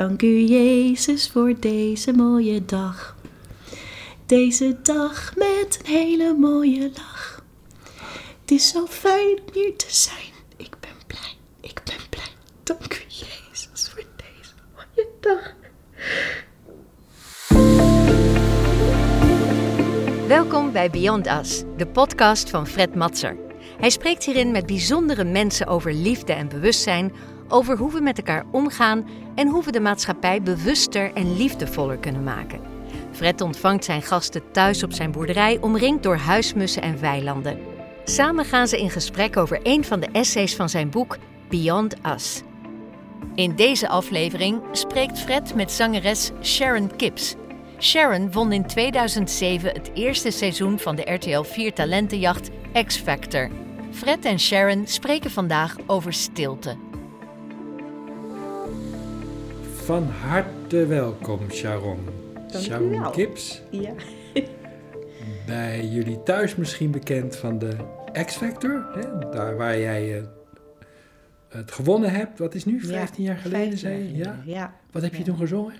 Dank u Jezus voor deze mooie dag. Deze dag met een hele mooie lach. Het is zo fijn hier te zijn. Ik ben blij, ik ben blij. Dank u Jezus voor deze mooie dag. Welkom bij Beyond Us, de podcast van Fred Matser. Hij spreekt hierin met bijzondere mensen over liefde en bewustzijn, over hoe we met elkaar omgaan en hoe we de maatschappij bewuster en liefdevoller kunnen maken. Fred ontvangt zijn gasten thuis op zijn boerderij, omringd door huismussen en weilanden. Samen gaan ze in gesprek over een van de essays van zijn boek Beyond Us. In deze aflevering spreekt Fred met zangeres Sharon Kips. Sharon won in 2007 het eerste seizoen van de RTL 4 talentenjacht X Factor. Fred en Sharon spreken vandaag over stilte. Van harte welkom, Sharon. Dank Sharon wel. Kips, Ja. bij jullie thuis misschien bekend van de X-Factor. Daar waar jij eh, het gewonnen hebt. Wat is nu? 15 jaar geleden, 15 zei? Ja. ja. Wat heb je Ja. toen gezongen?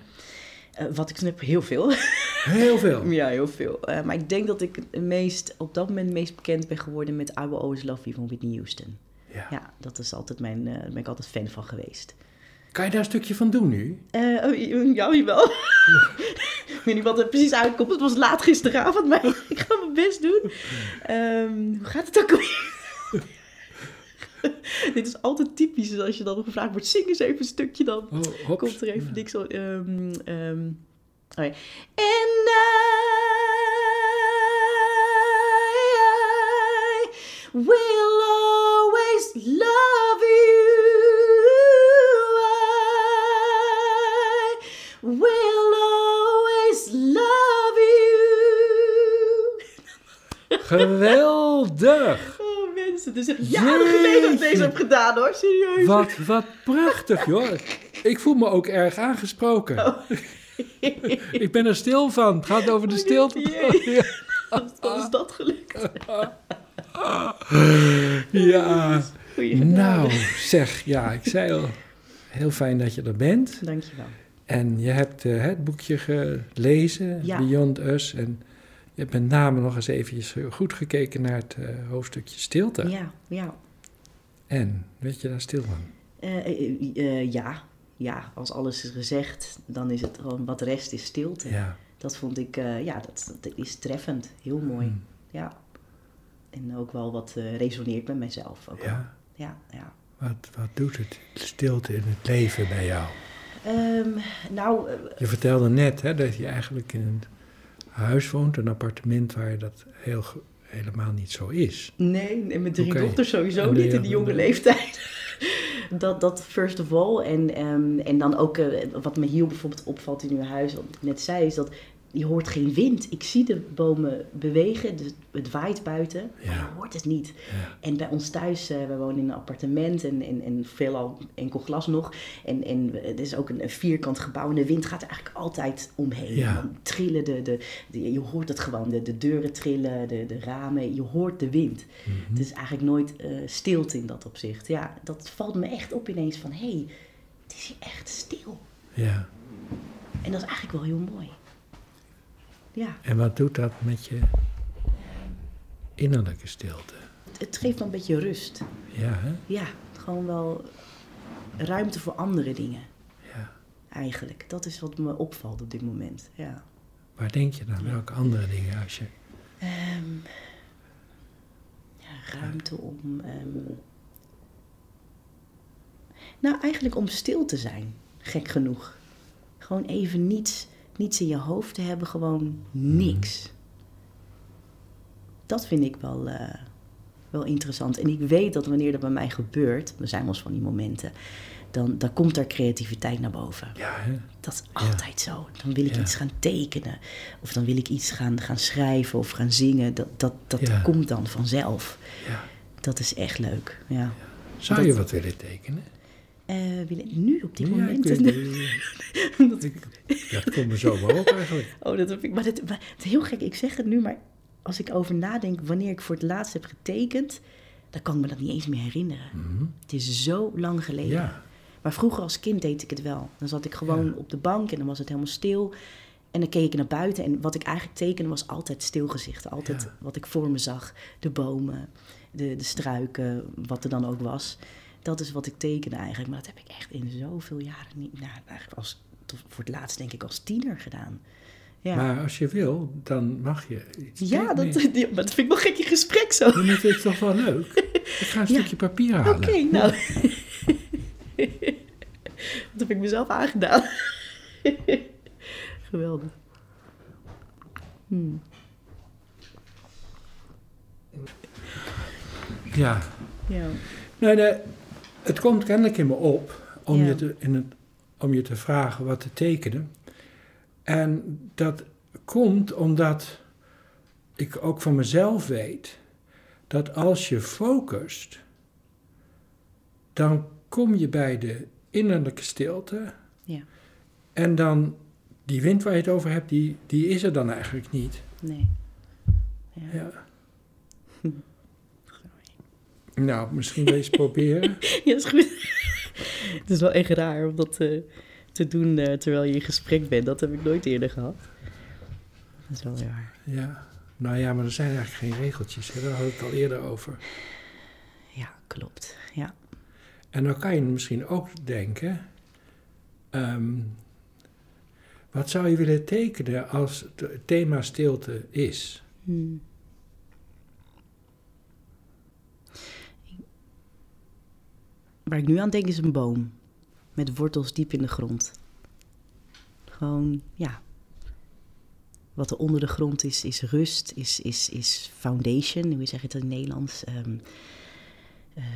Eh, wat ik snap, heel veel. Heel veel. Ja, heel veel. Eh, maar ik denk dat ik het meest, op dat moment meest bekend ben geworden met I Will Always Love You van Whitney Houston. Ja. Ja, dat is altijd mijn, daar ben ik altijd fan van geweest. Kan je daar een stukje van doen nu? Eh oh, ja, jawel. ik weet niet wat er precies uitkomt. Het was laat gisteravond, maar ik ga mijn best doen. Ehm, hoe gaat het ook alweer? Dit is altijd typisch als je dan gevraagd wordt, zing eens even een stukje dan. Oh. Komt er even Ja. niks zo. oh ja. And I, will always love Geweldig! Oh mensen, het is echt jaren geleden dat ik deze heb gedaan hoor, serieus. Wat, wat prachtig, joh. Ik voel me ook erg aangesproken. Oh. Ik ben er stil van. Het gaat over de stilte. Jee. Wat is dat gelukt? Ja. Nou, zeg, ja, ik zei al, heel fijn dat je er bent. Dankjewel. En je hebt eh, het boekje gelezen, Ja. Beyond Us. En je hebt met name nog eens eventjes goed gekeken naar het eh, hoofdstukje stilte. Ja, ja. En, weet je daar stil van? Eh, eh, ja, ja, als alles is gezegd, dan is het gewoon wat rest is stilte. Ja. Dat vond ik, ja, dat, dat is treffend. Heel mooi. Mm. Ja. En ook wel wat resoneert met mijzelf. Ook wel. ja. Ja, ja. Wat, wat doet het stilte in het leven bij jou? Ehm, nou, Je vertelde net hè, dat je eigenlijk in een huis woont, een appartement waar dat heel, helemaal niet zo is. Nee, en met drie dochters sowieso En niet in die jonge de- leeftijd. Dat, dat first of all. En, ehm, en dan ook eh, wat me hier bijvoorbeeld opvalt in uw huis, wat ik net zei, is dat je hoort geen wind. Ik zie de bomen bewegen, dus het waait buiten, maar je hoort het niet. Ja. En bij ons thuis, eh, we wonen in een appartement en, en, en veelal enkel glas nog. En, en het is ook een, een vierkant gebouw en de wind gaat er eigenlijk altijd omheen. Ja. En Dan trillen de, de, de- je hoort het gewoon, de, de deuren trillen, de, de ramen, je hoort de wind. Mhm. Het is eigenlijk nooit eh, stilte in dat opzicht. Ja, dat valt me echt op ineens van, hé, hey, het is hier echt stil. ja. En dat is eigenlijk wel heel mooi. Ja, En wat doet dat met je innerlijke stilte? het geeft me een beetje rust. Ja, hè? Ja, gewoon wel ruimte voor andere dingen. Ja. Eigenlijk, dat is wat me opvalt op dit moment. Ja. Waar denk je dan? Welke andere dingen als je... Ehm, ja, ruimte om. ehm, nou, eigenlijk om stil te zijn, gek genoeg. Gewoon even niets, niets in je hoofd te hebben, gewoon niks. Dat vind ik wel, eh, wel interessant. En ik weet dat wanneer dat bij mij gebeurt, er zijn wel eens van die momenten, dan, dan komt er creativiteit naar boven. Ja, hè? Dat is altijd zo. Dan wil ik Ja. iets gaan tekenen. Of dan wil ik iets gaan, gaan schrijven of gaan zingen. Dat, dat, dat Ja. komt dan vanzelf. Ja. Dat is echt leuk. Ja. Zou Dat- je wat willen tekenen? Eh, wil ik nu op dit Ja, moment? ik Dat- ik- dat komt me zo maar op eigenlijk. oh, dat heb ik. Maar, maar het is heel gek. Ik zeg het nu, maar als ik over nadenk wanneer ik voor het laatst heb getekend, dan kan ik me dat niet eens meer herinneren. Mhm. Het is zo lang geleden. Ja, Maar vroeger als kind deed ik het wel. Dan zat ik gewoon Ja. op de bank en dan was het helemaal stil. En dan keek ik naar buiten. En wat ik eigenlijk tekende was altijd stilgezichten. Altijd Ja. wat ik voor me zag. De bomen, de, de struiken, wat er dan ook was. Dat is wat ik tekende eigenlijk. Maar dat heb ik echt in zoveel jaren niet... Nou, eigenlijk als, voor het laatst denk ik als tiener gedaan. Ja, Maar als je wil, dan mag je iets ja, dat, ja, maar dat vind ik wel gek in gesprek zo. Maar het is toch wel leuk? Ik ga een Ja. stukje papier Oké, halen. nou. dat heb ik mezelf aangedaan. Geweldig. Hmm. Ja. Ja. Nee, nee, het komt kennelijk in me op om, Ja. je te, in het, om je te vragen wat te tekenen. En dat komt omdat ik ook van mezelf weet dat als je focust, dan kom je bij de innerlijke stilte. Ja. En dan, die wind waar je het over hebt, die, die is er dan eigenlijk niet. Nee. Ja. Ja. Nou, misschien wil je eens proberen. Ja, is goed. Het is wel echt raar om dat eh, te doen eh, terwijl je in gesprek bent. Dat heb ik nooit eerder gehad. Dat is wel raar. Ja, nou ja, maar er zijn eigenlijk geen regeltjes. Hè? Daar hadden we het al eerder over. Ja, klopt. Ja. En dan kan je misschien ook denken... ehm, wat zou je willen tekenen als het thema stilte is? Hmm. Waar ik nu aan denk is een boom. Met wortels diep in de grond. Gewoon, ja. Wat er onder de grond is, is rust, is, is, is foundation. Hoe zeg je dat in het Nederlands? Eh,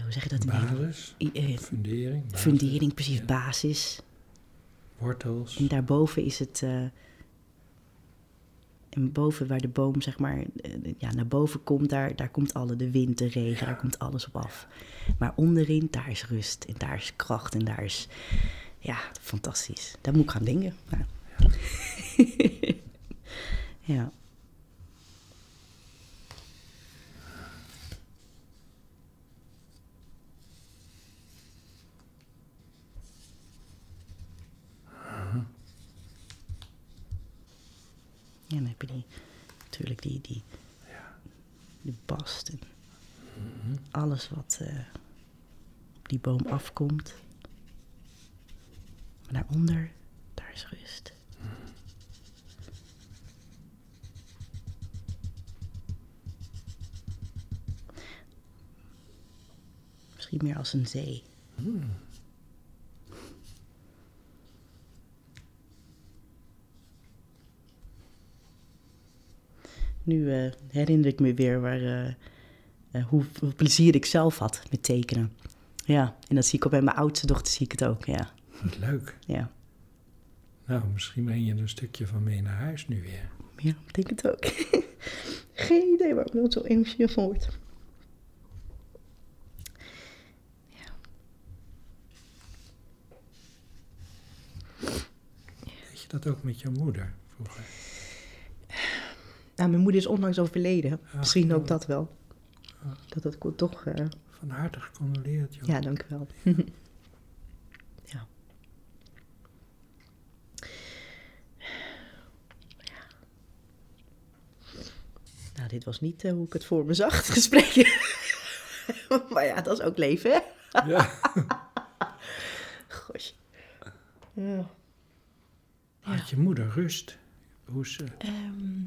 hoe zeg je dat in Nederlands? Eh, fundering, basis, fundering, precies, ja. basis. wortels. En daarboven is het. eh, en boven waar de boom, zeg maar, eh, ja, naar boven komt, daar, daar komt alle, de wind, de regen, daar komt alles op af. Maar onderin, daar is rust en daar is kracht en daar is, ja, fantastisch. Daar moet ik gaan denken. Ja. ja. heb je die, natuurlijk die, die, die bast en alles wat eh, op die boom afkomt. Maar daaronder, daar is rust. Misschien meer als een zee. Nu eh, herinner ik me weer waar, eh, eh, hoe, hoe plezier ik zelf had met tekenen. Ja, en dat zie ik ook bij mijn oudste dochter, zie ik het ook, ja. Wat leuk. Ja, Nou, misschien breng je er een stukje van mee naar huis nu weer. ja ik denk het ook. Geen idee waar ik wel zo emotioneel van word. Weet je dat ook met je moeder vroeger? Nou, mijn moeder is onlangs overleden. Misschien ook dat wel. Dat dat ko- toch... eh, Van harte gecondoleerd, joh. ja, dank u wel. ja. Nou, dit was niet eh, hoe ik het voor me zag, het gesprek. maar ja, dat is ook leven, hè? Ja. Gosh. Ja. Had je moeder rust? Hoe ze, Ehm,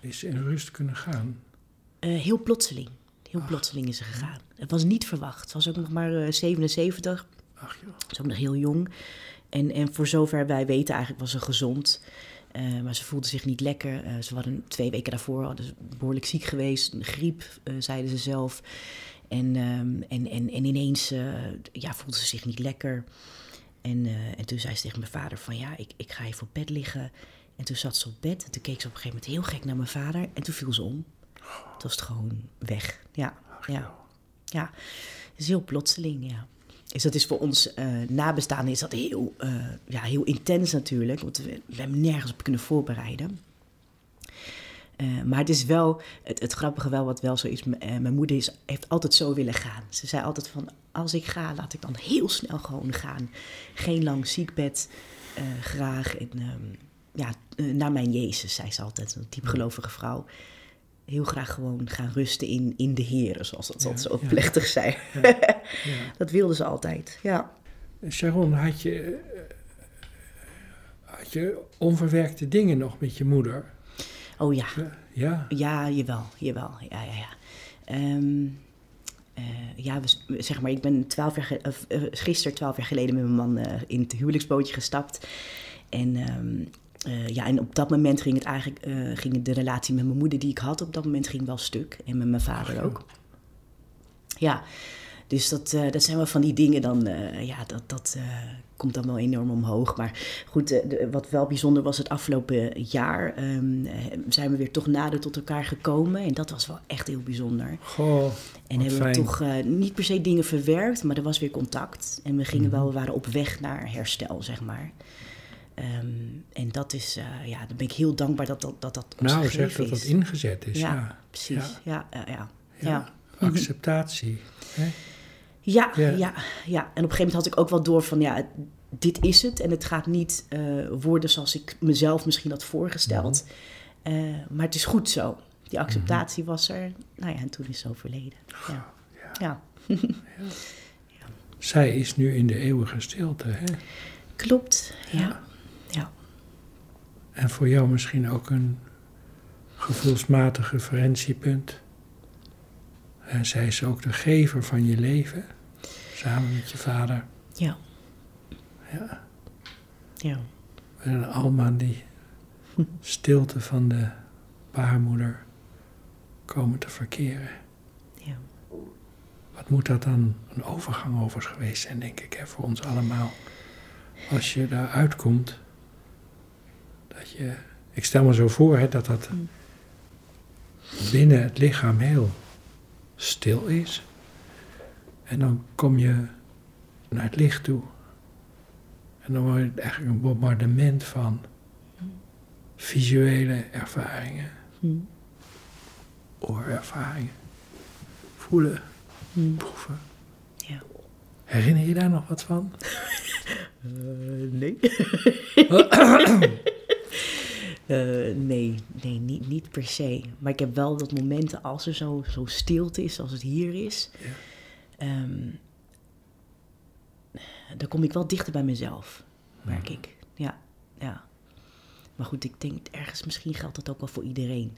is ze in rust kunnen gaan? eh, heel plotseling. Heel plotseling is ze gegaan. Het was niet verwacht. Ze was ook nog maar eh, 77. Ach joh. Ze is ook nog heel jong. En, en voor zover wij weten, eigenlijk was ze gezond. Eh, maar ze voelde zich niet lekker. Eh, ze waren twee weken daarvoor hadden ze behoorlijk ziek geweest. Een griep, zeiden ze zelf. En, ehm, en, en, en ineens ja, voelde ze zich niet lekker. En, en toen zei ze tegen mijn vader van ja, ik, ik ga even op bed liggen. En toen zat ze op bed en toen keek ze op een gegeven moment heel gek naar mijn vader. En toen viel ze om. Toen was het gewoon weg. Ja, ja. Ja, het is heel plotseling, ja. Dus dat is voor ons eh nabestaanden is dat heel, eh, ja, heel intens natuurlijk. Want we, we hebben nergens op kunnen voorbereiden. Eh, maar het is wel, het, het grappige wel wat wel zo is, mijn moeder is, heeft altijd zo willen gaan. Ze zei altijd van, als ik ga, laat ik dan heel snel gewoon gaan. Geen lang ziekbed, graag. En ehm, ja, eh, naar mijn Jezus, zei ze altijd, een diepgelovige vrouw. Heel graag gewoon gaan rusten in, in de Heer, zoals dat Ja, zo ja. plechtig zei. Ja. dat wilde ze altijd, ja. Sharon, had je, eh, had je onverwerkte dingen nog met je moeder? Oh ja, Ja, Ja, jawel, jawel. Ja, ja, ja. Ehm, eh, ja, we- zeg maar, ik ben 12 jaar, gisteren, twaalf jaar geleden, met mijn man in het huwelijksbootje gestapt. En, ehm, eh, ja, en op dat moment ging het eigenlijk, eh, ging de relatie met mijn moeder die ik had, op dat moment ging wel stuk. En met mijn vader ook. Ja, dus dat, eh, dat zijn wel van die dingen dan, ja, dat, dat komt dan wel enorm omhoog. Maar goed, de- wat wel bijzonder was, het afgelopen jaar ehm, eh, zijn we weer toch nader tot elkaar gekomen. En dat was wel echt heel bijzonder. goh, En hebben fijn. we toch niet per se dingen verwerkt, maar er was weer contact. En we gingen Mhm. wel, we waren op weg naar herstel, zeg maar. Ehm, en dat is, eh, ja, dan ben ik heel dankbaar dat dat, dat, dat nou zeg dat dat ingezet is. Ja, Ja, Precies, ja, ja, ja. ja. ja. acceptatie. Hè? Ja, Ja. ja. Ja, En op een gegeven moment had ik ook wel door van, ja, dit is het. En het gaat niet eh, worden zoals ik mezelf misschien had voorgesteld. Mhm. Eh, maar het is goed zo. Die acceptatie was er. Nou ja, en toen is ze overleden. Ja. ja. Zij is nu in de eeuwige stilte. Hè? Klopt. Ja. En voor jou misschien ook een gevoelsmatig referentiepunt. En zij is ook de gever van je leven, samen met je vader. Ja. Ja. Ja. En allemaal die stilte van de baarmoeder komen te verkeren. Ja. Wat moet dat dan een overgang overigens geweest zijn, denk ik, hè, voor ons allemaal. Als je daar uitkomt, dat je, ik stel me zo voor hè, dat dat Mm. binnen het lichaam heel stil is. En dan kom je naar het licht toe. En dan wordt het eigenlijk een bombardement van visuele ervaringen, Hm. oorervaringen, voelen, Hm. proeven. Ja. Herinner je daar nog wat van? nee. Eh, nee, nee niet, niet per se. Maar ik heb wel dat momenten als er zo, zo stilte is, als het hier is. Ja. ehm, dan kom ik wel dichter bij mezelf, merk ik. Ja, ja. Maar goed, ik denk ergens misschien geldt dat ook wel voor iedereen.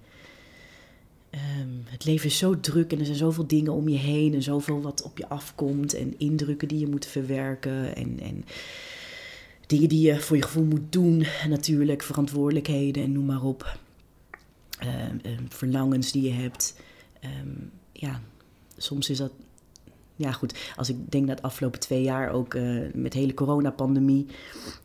Ehm, het leven is zo druk en er zijn zoveel dingen om je heen en zoveel wat op je afkomt en indrukken die je moet verwerken en, en dingen die je voor je gevoel moet doen, natuurlijk, verantwoordelijkheden en noem maar op. Ehm, ehm, verlangens die je hebt. Ehm, ja, soms is dat. Ja, goed. Als ik denk naar het afgelopen twee jaar ook eh, met de hele coronapandemie.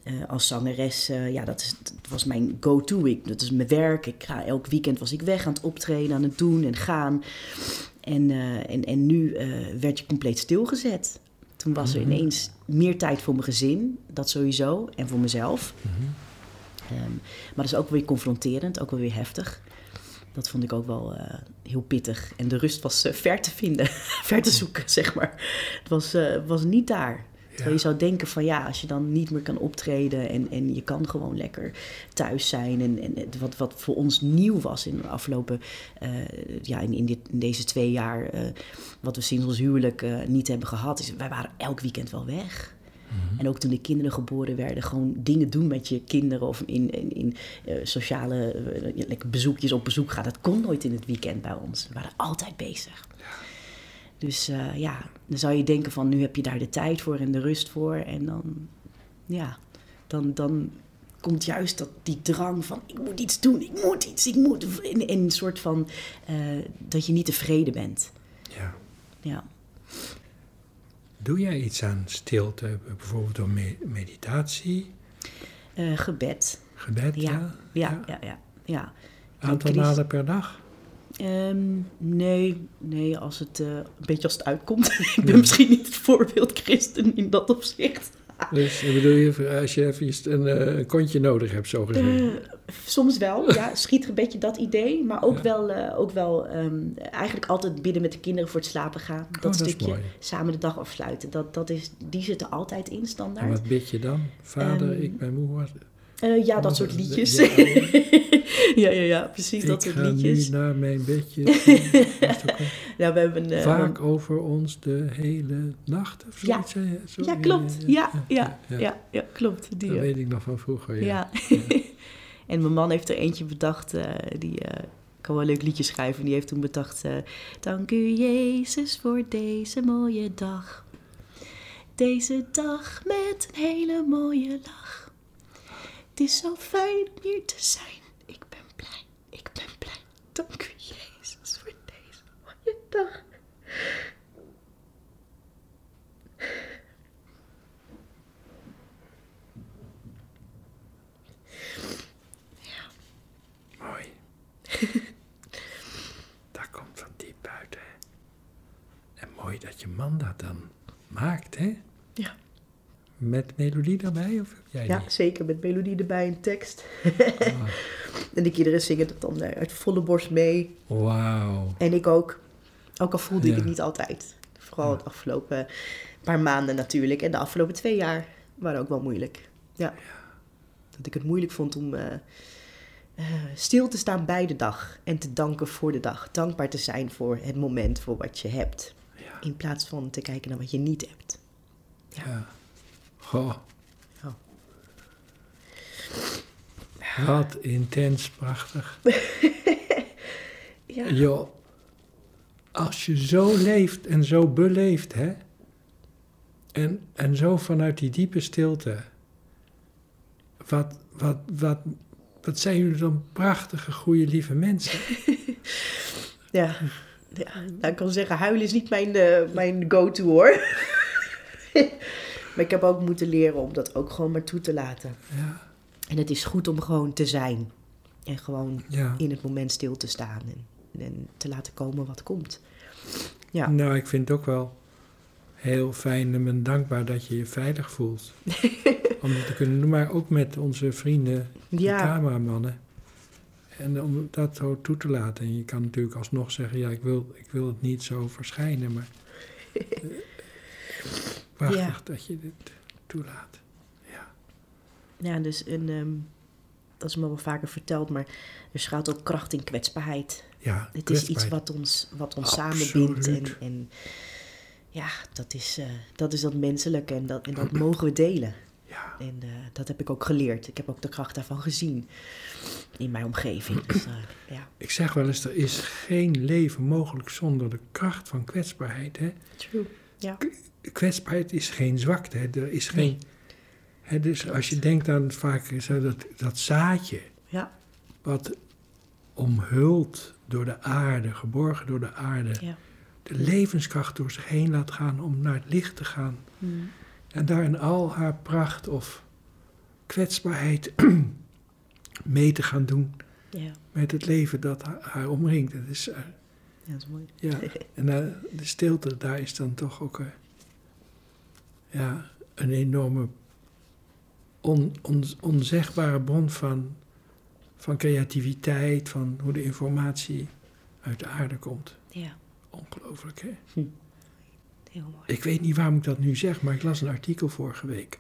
eh als zangeres, eh, ja, dat, dat was mijn go-to. Dat is mijn werk. Ik ga, elk weekend was ik weg aan het optreden, aan het doen en gaan. En, en, en nu werd je compleet stilgezet. Toen was er Mhm. ineens meer tijd voor mijn gezin, dat sowieso, en voor mezelf. Mhm. Ehm, maar dat is ook weer confronterend, ook wel weer heftig. Dat vond ik ook wel eh, heel pittig. En de rust was eh, ver te vinden, ver te zoeken, zeg maar. Het was, eh, was niet daar. Terwijl je zou denken van ja, als je dan niet meer kan optreden en, en je kan gewoon lekker thuis zijn. En, en wat, wat voor ons nieuw was in de afgelopen, eh, ja, in, in, dit, in deze twee jaar, eh, wat we sinds ons huwelijk eh, niet hebben gehad, is wij waren elk weekend wel weg. En ook toen de kinderen geboren werden, gewoon dingen doen met je kinderen of in, in, in sociale lekker bezoekjes op bezoek gaan. Dat kon nooit in het weekend bij ons. We waren altijd bezig. Dus eh, ja, dan zou je denken van nu heb je daar de tijd voor en de rust voor. En dan, ja, dan, dan komt juist dat, die drang van ik moet iets doen, ik moet iets, ik moet. In, in een soort van eh, dat je niet tevreden bent. Ja. Ja. Doe jij iets aan stilte, bijvoorbeeld door me- meditatie, Eh, gebed. gebed? Ja, ja, ja, ja. ja. Aantal Christ- malen per dag? Ehm, nee, nee, als het eh, een beetje als het uitkomt. ik ben misschien niet het voorbeeld christen in dat opzicht. Dus bedoel, je, als je even een, eh, een kontje nodig hebt, zo gezegd. Eh, soms wel, ja. Schiet een beetje dat idee. Maar ook Ja. wel, ook wel ehm, eigenlijk altijd bidden met de kinderen voor het slapen gaan. Dat, dat stukje samen de dag afsluiten. Dat, dat is, die zitten altijd in En standaard. wat bid je dan? Vader, Ehm, ik ben moe. Eh, ja, dat wat- soort liedjes. Ja, ja, ja, precies dat ik soort ga liedjes. nu naar mijn bedje. Ja, we hebben... eh, Vaak over ons de hele nacht of Ja. zoiets. Zo, ja, klopt. Ja, ja, ja. ja, ja, klopt. Die, Dat eh, weet ik nog van vroeger, ja. En mijn man heeft er eentje bedacht, eh, die kan wel een leuk liedje schrijven. Die heeft toen bedacht, dank u Jezus voor deze mooie dag. Deze dag met een hele mooie lach. Het is zo fijn om hier te zijn. Ik ben blij, ik ben blij. Dank u Jezus voor deze mooie dag. Mooi. dat komt van diep buiten. En mooi dat je man dat dan maakt, hè? Ja. Met melodie erbij, of heb jij Ja, zeker. Met melodie erbij en tekst. Ah, En de kinderen zingen het dan eh, uit volle borst mee. Wauw. En ik ook. Ook al voelde ik Ja. het niet altijd. Vooral het afgelopen paar maanden natuurlijk. En de afgelopen twee jaar waren ook wel moeilijk. Ja. Dat ik het moeilijk vond om eh, eh, stil te staan bij de dag. En te danken voor de dag. Dankbaar te zijn voor het moment, voor wat je hebt. Ja. In plaats van te kijken naar wat je niet hebt. Ja. Goh. Oh. Wat intens prachtig. Ja. Joh, als je zo leeft en zo beleeft, hè? En, en zo vanuit die diepe stilte. Wat, wat, wat, wat zijn jullie dan prachtige, goede, lieve mensen? Ja. ja. Nou, ik kan zeggen, huilen is niet mijn, eh, mijn go-to hoor. maar ik heb ook moeten leren om dat ook gewoon maar toe te laten. Ja, En het is goed om gewoon te zijn. En gewoon ja. in het moment stil te staan. En, en te laten komen wat komt. Ja. Nou, ik vind het ook wel heel fijn en ben dankbaar dat je je veilig voelt. om dat te kunnen doen, maar ook met onze vrienden, de Ja, cameramannen. En om dat zo toe te laten. En je kan natuurlijk alsnog zeggen, ja, ik wil, ik wil het niet zo verschijnen, maar... prachtig Ja. dat je dit toelaat. Ja, ja dus en, ehm, dat is me wel vaker verteld. Maar er schuilt ook kracht in kwetsbaarheid. ja Het is iets wat ons, wat ons samenbindt. En, en ja, dat is, eh, dat is dat menselijke. En dat, en dat mogen we delen. Ja, En eh, dat heb ik ook geleerd. Ik heb ook de kracht daarvan gezien in mijn omgeving. Dus eh, ja, ik zeg wel eens, er is geen leven mogelijk zonder de kracht van kwetsbaarheid. Hè? true. Ja, kwetsbaarheid is geen zwakte. Hè? Er is geen. Hè, dus als je denkt aan vaak zo dat, dat zaadje, ja, wat omhuld door de aarde, geborgen door de aarde, ja. de levenskracht door zich heen laat gaan om naar het licht te gaan. Mm. En daar in al haar pracht of kwetsbaarheid mee te gaan doen ja. met het leven dat haar, haar omringt. Dat is, eh, ja, dat is mooi. ja. En eh, de stilte, daar is dan toch ook eh, ja, een enorme on, on- onzegbare bron van, van creativiteit, van hoe de informatie uit de aarde komt. Ja, Ongelooflijk, hè? heel mooi. Ik weet niet waarom ik dat nu zeg, maar ik las een artikel vorige week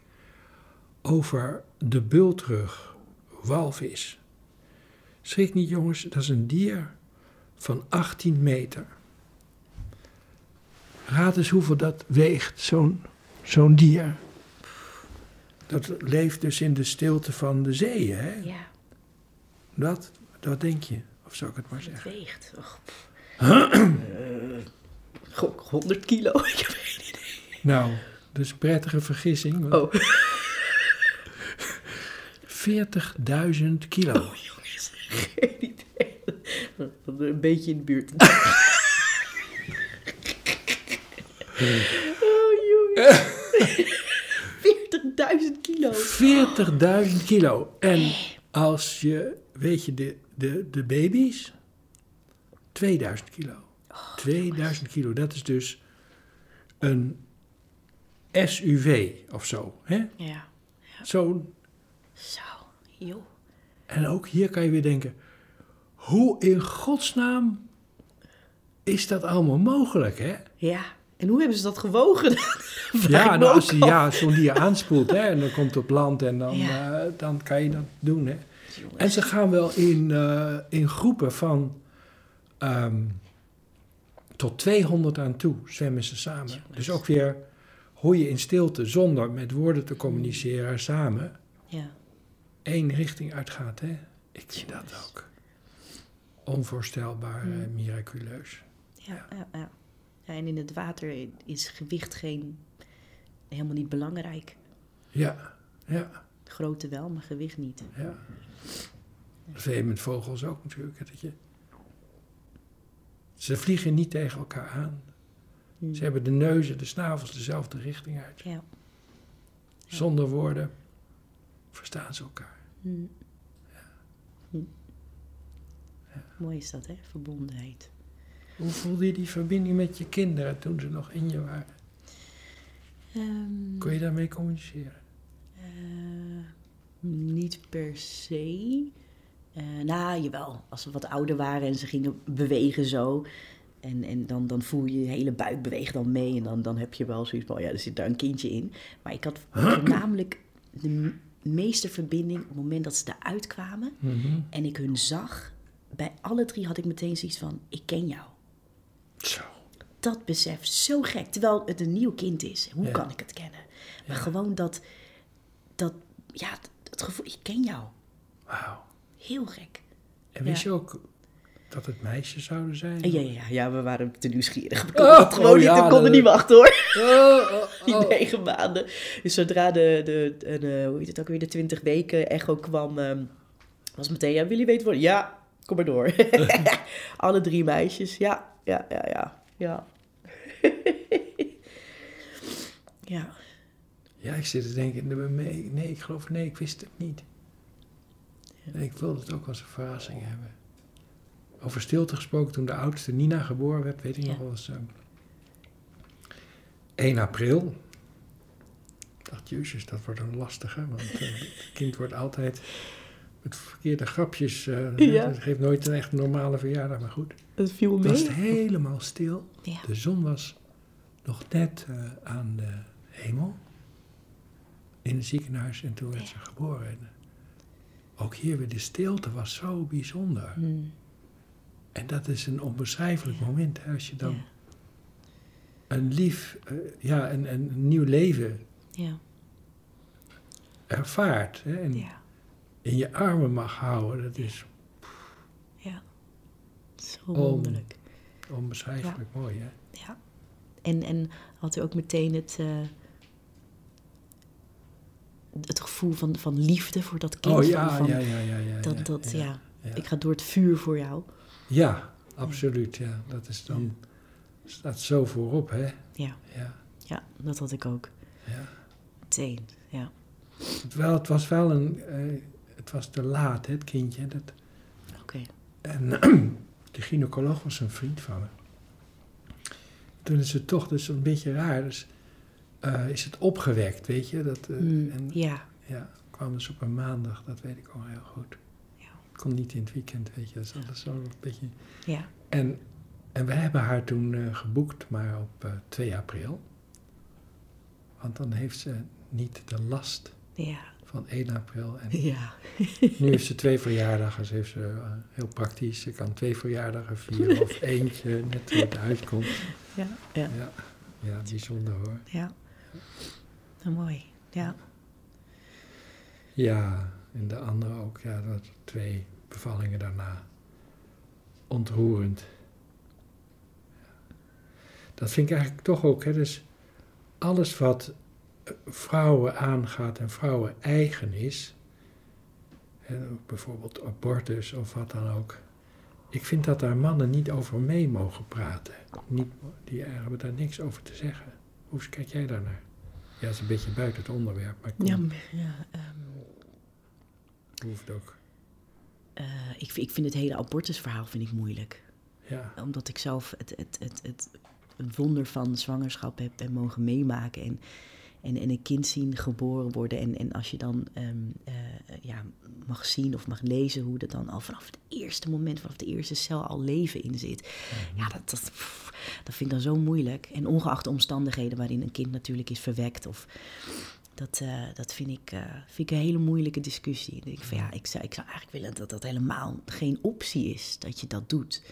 over de bultrug walvis. Schrik niet, jongens, dat is een dier van 18 meter. Raad eens hoeveel dat weegt, zo'n zo'n dier. Dat leeft dus in de stilte van de zeeën, hè? Ja, Dat, dat denk je, of zou ik het maar het zeggen? weegt. Och, pff. Eh, gok 100 kilo. Ik heb geen idee. Nou, dus een prettige vergissing. want Oh, 40.000 kilo. oh jongens, geen idee. Een beetje in de buurt. oh jongens. 40.000 kilo. 40.000 kilo. En als je, weet je, de, de, de baby's, 2000 kilo. 2000 kilo, dat is dus een SUV of zo. Hè? Ja. Zo. Zo, joh. En ook hier kan je weer denken, hoe in godsnaam is dat allemaal mogelijk, hè? Ja. En hoe hebben ze dat gewogen? Ja, nou, als die, ja, zo'n dier aanspoelt, hè, en dan komt het op land en dan, Ja. eh, dan kan je dat doen, hè. Jongens. En ze gaan wel in, eh, in groepen van ehm, tot 200 aan toe, zwemmen ze samen. Jongens. Dus ook weer hoe je in stilte, zonder met woorden te communiceren, samen Ja. één richting uitgaat, hè. Ik vind dat ook onvoorstelbaar Mm. eh, miraculeus. Ja, ja, ja. Ja. En in het water is gewicht geen, helemaal niet belangrijk. Ja, ja, Grootte wel, maar gewicht niet. ja. Dat vind je met vogels ook natuurlijk, dat je... Ze vliegen niet tegen elkaar aan. Hm. Ze hebben de neuzen, de snavels dezelfde richting uit. Ja. Zonder woorden verstaan ze elkaar. Hm. Hm. Mooi is dat, hè? Verbondenheid. Hoe voelde je die verbinding met je kinderen toen ze nog in je waren? Ehm, Kon je daarmee communiceren? eh, niet per se. Eh nou, jawel. Als ze wat ouder waren en ze gingen bewegen zo. En, en dan, dan voel je je hele buik beweegt dan mee. En dan, dan heb je wel zoiets van, ja, er zit daar een kindje in. Maar ik had voornamelijk de meeste verbinding op het moment dat ze eruit kwamen. Mhm. En ik hun zag. Bij alle drie had ik meteen zoiets van, ik ken jou. Zo. dat besef zo gek. Terwijl het een nieuw kind is. Hoe Ja. kan ik het kennen? Maar Ja. gewoon dat, dat, ja, het gevoel, ik ken jou. Wauw. Heel gek. En wist je ook dat het meisjes zouden zijn? Ja, ja, ja, we waren te nieuwsgierig. We Oh, konden het gewoon oh niet, we konden dat- niet wachten hoor. Oh, Die negen maanden. Dus zodra de, de, de, de- hoe heet het ook weer, de twintig weken echo kwam, ehm, was meteen, ja, wil je weten worden? Ja, kom maar door. Alle drie meisjes, ja, ja, ja, ja, ja. ja. Ja, ik zit te denken, nee, nee, ik geloof, nee, ik wist het niet. En ik wilde het ook als een verrassing hebben. Over stilte gesproken, toen de oudste Nina geboren werd, weet ik Ja. nog wel eens. eh, 1 april. Ik dacht, jezus, dat wordt een lastige, want eh, het kind wordt altijd met verkeerde grapjes. eh Ja. Het geeft nooit een echt normale verjaardag, maar goed. Het viel Het mee. was helemaal stil. Ja. De zon was nog net eh, aan de hemel in het ziekenhuis en toen werd ze geboren. En ook hier weer de stilte was zo bijzonder. Hmm. En dat is een onbeschrijfelijk moment hè, als je dan een lief, eh, ja, een, een nieuw leven Ja. ervaart hè, en Ja. In je armen mag houden. Dat is Ja. Zo wonderlijk. onbeschrijfelijk mooi. Hè? Ja. En, en had u ook meteen het, eh, het gevoel van, van liefde voor dat kind? Oh van, ja, van, ja, ja, ja. ja, dat, dat, ja, ik ga door het vuur voor jou. Ja, absoluut. Ja. Dat is dan, staat zo voorop, hè? Ja, Ja, ja, dat had ik ook. ja. Meteen, ja. Terwijl het was wel een, eh, het was te laat, hè, het kindje. Dat, Oké. en de gynaecoloog was een vriend van me. Toen is het toch dus een beetje raar, dus eh, is het opgewekt, weet je. Dat, eh, Mm, en ja, ja, kwam dus op een maandag, dat weet ik al heel goed. Ja. Kon niet in het weekend, weet je. Dat is alles zo een beetje... ja. En, en we hebben haar toen eh, geboekt, maar op eh, 2 april. Want dan heeft ze niet de last Ja, van 1 april. En ja. nu heeft ze twee verjaardagen. Ze heeft ze eh, heel praktisch. Ze kan twee verjaardagen vieren of eentje, net hoe het uitkomt. Ja, ja, Ja, ja bijzonder hoor. ja. Nou, mooi. Ja, Ja, en de andere ook. Ja, dat twee bevallingen daarna. Ontroerend. Dat vind ik eigenlijk toch ook. Hè, dus alles wat vrouwen aangaat en vrouwen eigen is. Bijvoorbeeld abortus of wat dan ook. Ik vind dat daar mannen niet over mee mogen praten. Niet, die hebben daar niks over te zeggen. Hoe kijk jij daarnaar? Ja, dat is een beetje buiten het onderwerp, maar kom, ja, maar, ja ehm, hoeft ook. eh, ik, vind- ik vind het hele abortusverhaal vind ik moeilijk. Ja, Omdat ik zelf het, het, het, het een wonder van zwangerschap heb, heb mogen meemaken. En En, en een kind zien geboren worden. En, en als je dan ehm, eh, ja, mag zien of mag lezen hoe dat dan al vanaf het eerste moment, vanaf de eerste cel al leven in zit. Ja, dat, dat, dat vind ik dan zo moeilijk. En ongeacht de omstandigheden waarin een kind natuurlijk is verwekt. Of, dat, eh, dat vind, ik, eh, vind ik een hele moeilijke discussie. Ik denk van ja, ik zou, ik zou eigenlijk willen dat dat helemaal geen optie is dat je dat doet.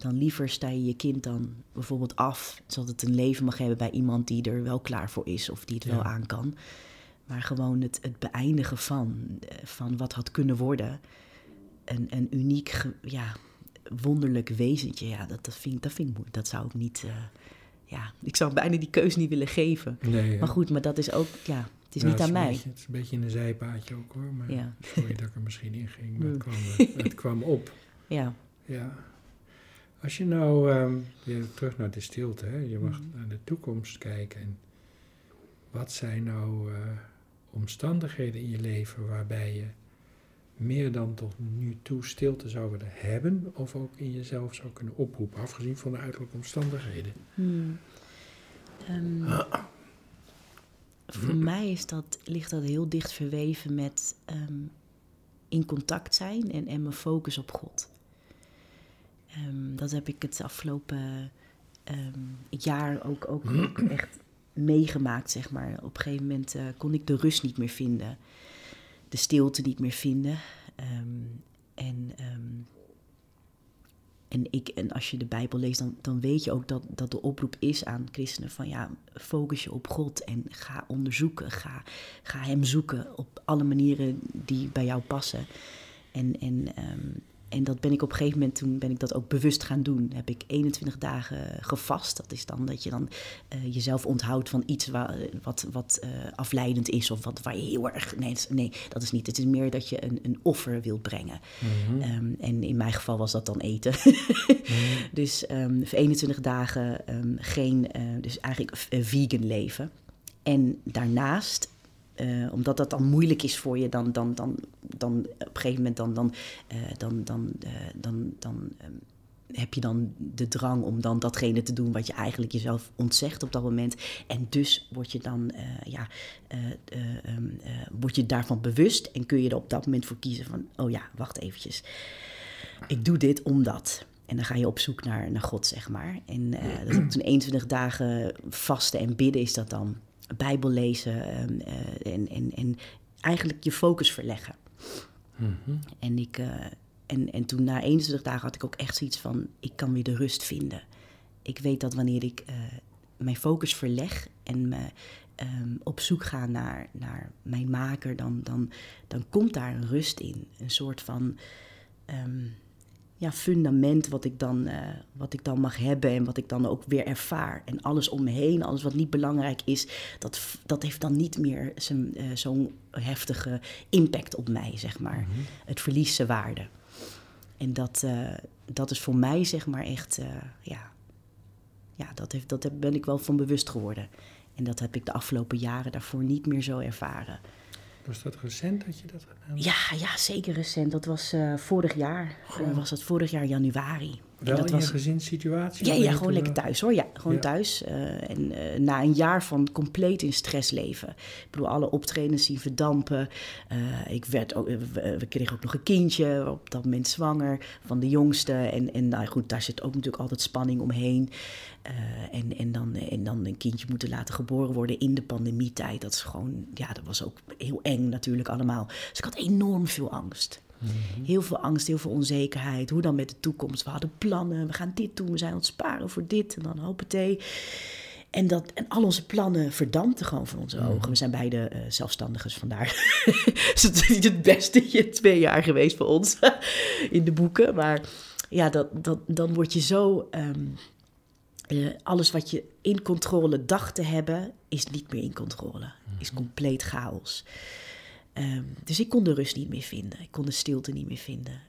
Dan liever sta je je kind dan bijvoorbeeld af, zodat het een leven mag hebben bij iemand die er wel klaar voor is of die het wel aan kan. Maar gewoon het, het beëindigen van, eh, van wat had kunnen worden. Een, een uniek, ja, wonderlijk wezentje. Ja, dat, dat, vind, ik- dat vind ik. Dat zou ik niet. eh, ja, ik zou bijna die keuze niet willen geven. Nee? Maar goed, maar dat is ook, ja, het is niet aan mij. beetje- het is een beetje in een zijpaadje ook hoor. Maar Ja. sorry dat ik er misschien in ging. Maar het, Mm. kwam, het kwam op. Ja. Ja. Als je nou ehm, weer terug naar de stilte, hè? je mag Mhm. naar de toekomst kijken. En wat zijn nou eh, omstandigheden in je leven waarbij je meer dan tot nu toe stilte zou willen hebben, of ook in jezelf zou kunnen oproepen, afgezien van de uiterlijke omstandigheden? Hmm. Ehm, voor mij is dat, ligt dat heel dicht verweven met ehm, in contact zijn en, en mijn focus op God. Ehm, dat heb ik het afgelopen ehm, jaar ook, ook, ook echt meegemaakt, zeg maar. Op een gegeven moment eh, kon ik de rust niet meer vinden. De stilte niet meer vinden. Ehm, en, en, ik, en als je de Bijbel leest, dan, dan weet je ook dat, dat de oproep is aan christenen van ja, focus je op God en ga onderzoeken. Ga, ga hem zoeken op alle manieren die bij jou passen. En, en, en dat ben ik op een gegeven moment, toen ben ik dat ook bewust gaan doen. Heb ik 21 dagen gevast. Dat is dan dat je dan eh, jezelf onthoudt van iets wa- wat, wat eh, afleidend is. Of wat waar je heel erg. Nee, nee, dat is niet. Het is meer dat je een, een offer wilt brengen. Ehm, en in mijn geval was dat dan eten. dus ehm, voor 21 dagen ehm, geen, eh, dus eigenlijk vegan leven. En daarnaast, eh, omdat dat dan moeilijk is voor je, dan, dan, dan, dan op een gegeven moment dan, dan, eh, dan, dan, eh, dan, dan ehm, heb je dan de drang om dan datgene te doen wat je eigenlijk jezelf ontzegt op dat moment. En dus word je dan, ja, eh, eh, ehm, eh, word je daarvan bewust en kun je er op dat moment voor kiezen van, oh ja, wacht eventjes. Ik doe dit omdat. En dan ga je op zoek naar, naar God, zeg maar. En eh dat is toen 21 dagen vasten en bidden is dat dan. Bijbel lezen ehm, eh, en, en, en eigenlijk je focus verleggen. En, ik, eh, en, en toen na 21 dagen had ik ook echt zoiets van, ik kan weer de rust vinden. Ik weet dat wanneer ik eh, mijn focus verleg en me ehm, op zoek ga naar, naar mijn maker, dan, dan, dan komt daar een rust in. Een soort van ehm, ja, fundament wat ik, dan, eh, wat ik dan mag hebben en wat ik dan ook weer ervaar. En alles om me heen, alles wat niet belangrijk is, dat, dat heeft dan niet meer eh, zo'n heftige impact op mij, zeg maar. Het verliest zijn waarde. En dat, eh, dat is voor mij, zeg maar, echt, ja, ja dat, heeft, dat ben ik wel van bewust geworden. En dat heb ik de afgelopen jaren daarvoor niet meer zo ervaren. Was dat recent dat je dat gedaan hebt? Ja, ja zeker recent. Dat was eh, vorig jaar. Eh, was dat vorig jaar januari. Wel dat in was, je gezinssituatie? Ja, ja, gewoon lekker thuis hoor. Ja, gewoon Ja. thuis. Eh, en eh, na een jaar van compleet in stress leven. Ik bedoel, alle optredens zien verdampen. Eh, ik werd ook, we, kregen ook nog een kindje, op dat moment zwanger, van de jongste. En, en nou goed, daar zit ook natuurlijk altijd spanning omheen. En, en, dan, en dan een kindje moeten laten geboren worden in de pandemietijd. Dat is gewoon, ja, dat was ook heel eng natuurlijk allemaal. Dus ik had enorm veel angst. Heel veel angst, heel veel onzekerheid. Hoe dan met de toekomst? We hadden plannen, we gaan dit doen, we zijn aan het sparen voor dit en dan hoppatee. En, dat, en al onze plannen verdampten gewoon van onze ogen. We zijn beide eh zelfstandigers, vandaar. dus het is niet het beste twee jaar geweest voor ons in de boeken. Maar ja, dat, dat, dan word je zo... ehm, eh, alles wat je in controle dacht te hebben, is niet meer in controle. Is compleet chaos. Ehm, dus ik kon de rust niet meer vinden. Ik kon de stilte niet meer vinden.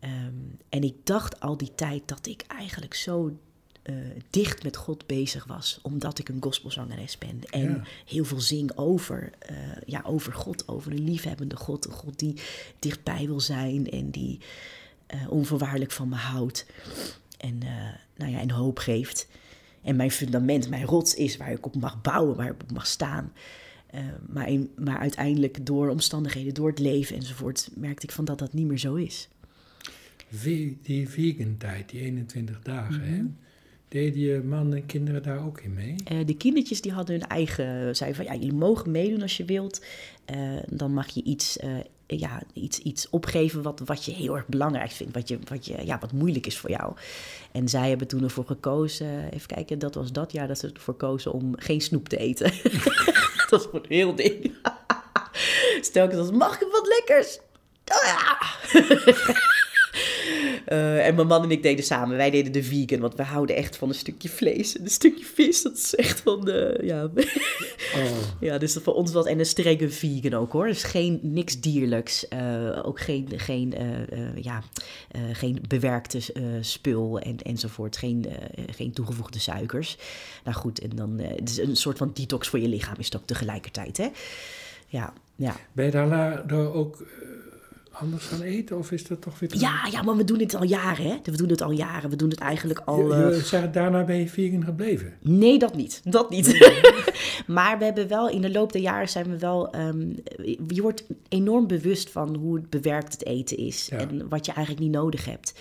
Ehm, en ik dacht al die tijd dat ik eigenlijk zo eh, dicht met God bezig was, omdat ik een gospelzangeres ben. En Ja. heel veel zing over, eh, ja, over God, over een liefhebbende God. Een God die dichtbij wil zijn en die eh, onvoorwaardelijk van me houdt. En, nou ja, en hoop geeft. En mijn fundament, mijn rots is waar ik op mag bouwen, waar ik op mag staan. Eh, maar, maar uiteindelijk door omstandigheden, door het leven enzovoort, merkte ik van dat dat niet meer zo is. Die vegan tijd, die 21 dagen, hè? Mhm. Deden je man en kinderen daar ook in mee? Eh, de kindertjes die hadden hun eigen, zeiden van ja, jullie mogen meedoen als je wilt. Eh, dan mag je iets, ja, iets, iets opgeven wat, wat je heel erg belangrijk vindt, wat, je, wat, je, ja, wat moeilijk is voor jou. En zij hebben toen ervoor gekozen, even kijken, dat was dat jaar dat ze ervoor kozen om geen snoep te eten. dat voor een heel ding. Stelkens als, mag ik wat lekkers? Oh ja. Eh, en mijn man en ik deden samen. Wij deden de vegan, want we houden echt van een stukje vlees en een stukje vis. Dat is echt van de, ja. Oh, ja, dus voor ons wat en een strenge vegan ook hoor. Dus geen niks dierlijks, eh, ook geen, geen, eh, ja, geen bewerkte spul en, enzovoort. Geen, geen toegevoegde suikers. Nou goed, en dan het is een soort van detox voor je lichaam is het ook tegelijkertijd, hè? Ja, ja. ben je daarna ook anders gaan eten of is dat toch weer... Ja, ja, maar we doen dit al jaren, hè? We doen het al jaren. We doen het eigenlijk al. Je, eh, je zegt, daarna ben je vegan gebleven. Nee, dat niet. Dat niet. maar we hebben wel, in de loop der jaren zijn we wel... ehm, je wordt enorm bewust van hoe bewerkt het eten is. Ja. En wat je eigenlijk niet nodig hebt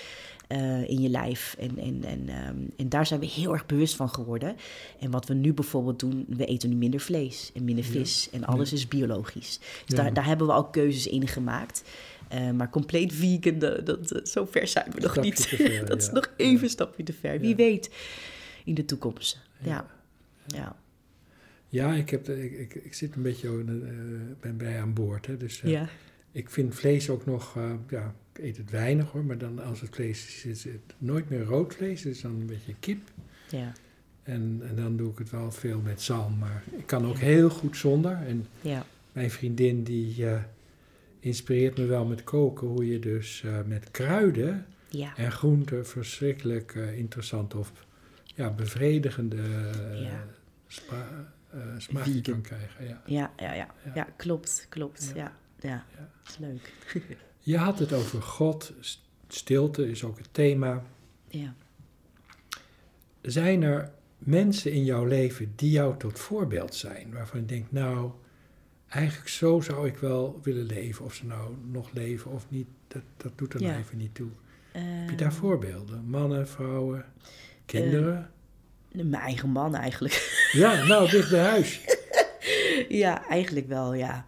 eh, in je lijf. En, en, en, ehm, en daar zijn we heel erg bewust van geworden. En wat we nu bijvoorbeeld doen, we eten nu minder vlees en minder vis. En alles is biologisch. Dus Ja. daar, daar hebben we al keuzes in gemaakt. Eh, maar compleet vegan, dat, dat, zo ver zijn we nog niet. ver, dat is ja. nog even een stapje te ver. Wie weet in de toekomst. Ja. ja. Ja, ik, heb, ik, ik, ik zit een beetje, eh, ben bij aan boord. Hè, dus eh, ik vind vlees ook nog, ja, ik eet het weinig hoor, maar dan als het vlees is, is het nooit meer rood vlees, dus dan een beetje kip. Ja. En, en dan doe ik het wel veel met zalm, maar ik kan ook heel goed zonder. En Ja. mijn vriendin die inspireert me wel met koken, hoe je dus eh, met kruiden Ja. en groenten verschrikkelijk eh, interessant of ja, bevredigende Ja. spa- smaak Vegan. kan krijgen. Ja. Ja, ja, ja. Ja. Ja, klopt, klopt. Ja. Ja, leuk. Je had het over God, stilte is ook het thema. Ja. Zijn er mensen in jouw leven die jou tot voorbeeld zijn, waarvan je denkt, nou, eigenlijk zo zou ik wel willen leven. Of ze nou nog leven of niet, dat, dat doet er nou Ja. even niet toe. Heb je Ehm, daar voorbeelden? Mannen, vrouwen, kinderen? Mijn eigen man eigenlijk. ja, nou, dicht bij huis. ja, eigenlijk wel, ja.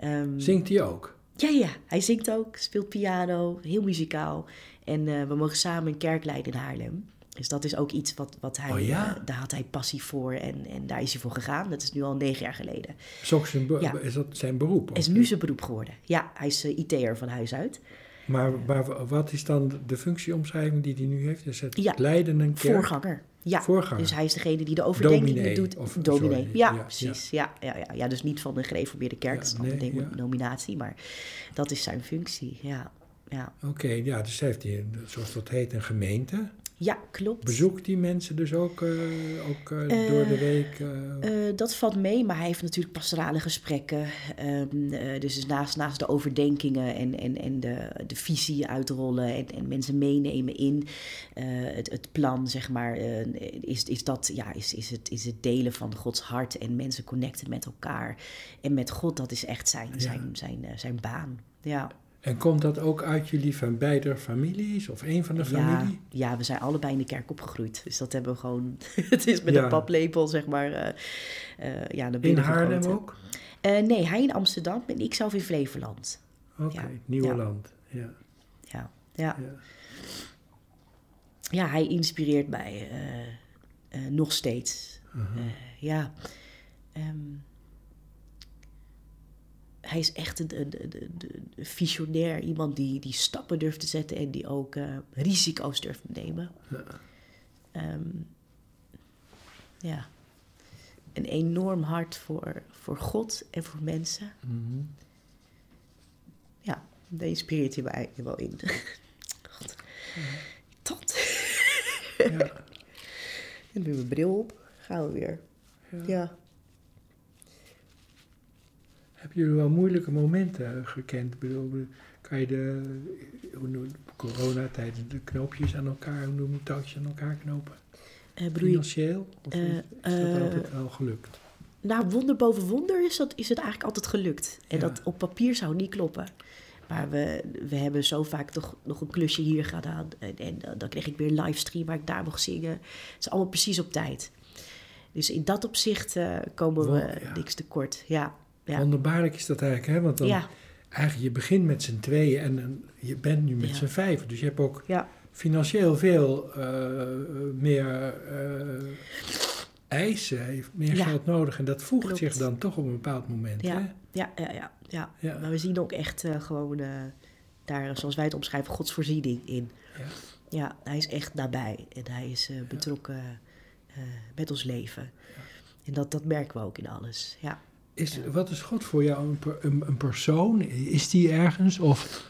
Ehm, Zingt hij ook? Ja, ja. Hij zingt ook, speelt piano, heel muzikaal. En eh, we mogen samen een kerk leiden in Haarlem. Dus dat is ook iets wat, wat hij, Oh ja? eh, daar had hij passie voor en, en daar is hij voor gegaan. Dat is nu al negen jaar geleden. Is, zijn, Ja. is dat zijn beroep? Is nu zijn beroep geworden. Ja, hij is uh, IT'er van huis uit. Maar, maar wat is dan de functieomschrijving die hij nu heeft? Is het Ja, leiden een kerk? Voorganger. Ja, Voorganger. dus hij is degene die de overdenkingen Dominee, doet. of- dominee. ja, ja, precies. Ja. Ja, ja, ja. dus niet van de gereformeerde kerk, dat is een nee, nominatie, maar dat is zijn functie. Ja, ja. Oké, ja, dus heeft hij, zoals dat heet, een gemeente. Ja klopt. Bezoekt die mensen dus ook, eh, ook eh, door de week? eh? Eh, dat valt mee, maar hij heeft natuurlijk pastorale gesprekken. Ehm, eh, dus naast, naast de overdenkingen en, en, en de, de visie uitrollen en, en mensen meenemen in eh, het, het plan, zeg maar, eh, is, is, dat, ja, is, is, het, is het delen van Gods hart en mensen connecten met elkaar. En met God, dat is echt zijn, Ja. zijn, zijn, eh, zijn baan. Ja. En komt dat ook uit jullie van beide families of één van de familie? ja, we zijn allebei in de kerk opgegroeid. Dus dat hebben we gewoon. het is met Ja. een paplepel, zeg maar. eh eh ja, naar In Haarlem ook? Eh, nee, hij in Amsterdam en ik zelf in Flevoland. Oké, Ja. Nieuweland. Ja. Ja, ja. Ja. ja hij inspireert mij nog steeds. Eh, ja. Ehm, hij is echt een, een, een, een- een visionair. Iemand die, die stappen durft te zetten en die ook eh, risico's durft te nemen. Ja. Ehm, ja. Een enorm hart voor, voor God en voor mensen. Mhm. Ja, daar inspireert hij mij wel in. God. Tot. Ja. En nu mijn bril op. Gaan we weer. Ja. Ja. Hebben jullie wel moeilijke momenten gekend? Ik bedoel, kan je de hoe noem- coronatijd de knoopjes aan elkaar, hoe noem je touwtjes aan elkaar knopen? Je- Financieel? Of Eh, is dat eh, altijd wel gelukt? Nou, wonder boven wonder is, dat, is het eigenlijk altijd gelukt. En Ja. dat op papier zou niet kloppen. Maar we, we hebben zo vaak toch nog een klusje hier gedaan. En, en dan kreeg ik weer een livestream waar ik daar mocht zingen. Het is allemaal precies op tijd. Dus in dat opzicht komen we ja. niks tekort. Ja, ja. Wonderbaarlijk is dat eigenlijk, hè? Want dan, ja, eigenlijk, je begint met z'n tweeën en je bent nu met Ja. z'n vijf. Dus je hebt ook financieel veel eh, meer eh, eisen, meer geld nodig. En dat voegt Klopt. zich dan toch op een bepaald moment. Hè? ja, ja, ja, ja, ja. Ja. Maar we zien ook echt eh, gewoon daar, zoals wij het omschrijven, Gods voorziening in. Ja. Ja, hij is echt nabij en hij is betrokken met ons leven. En dat, dat merken we ook in alles. Ja. Is. Wat is God voor jou? Een, een, een persoon? Is die ergens? Of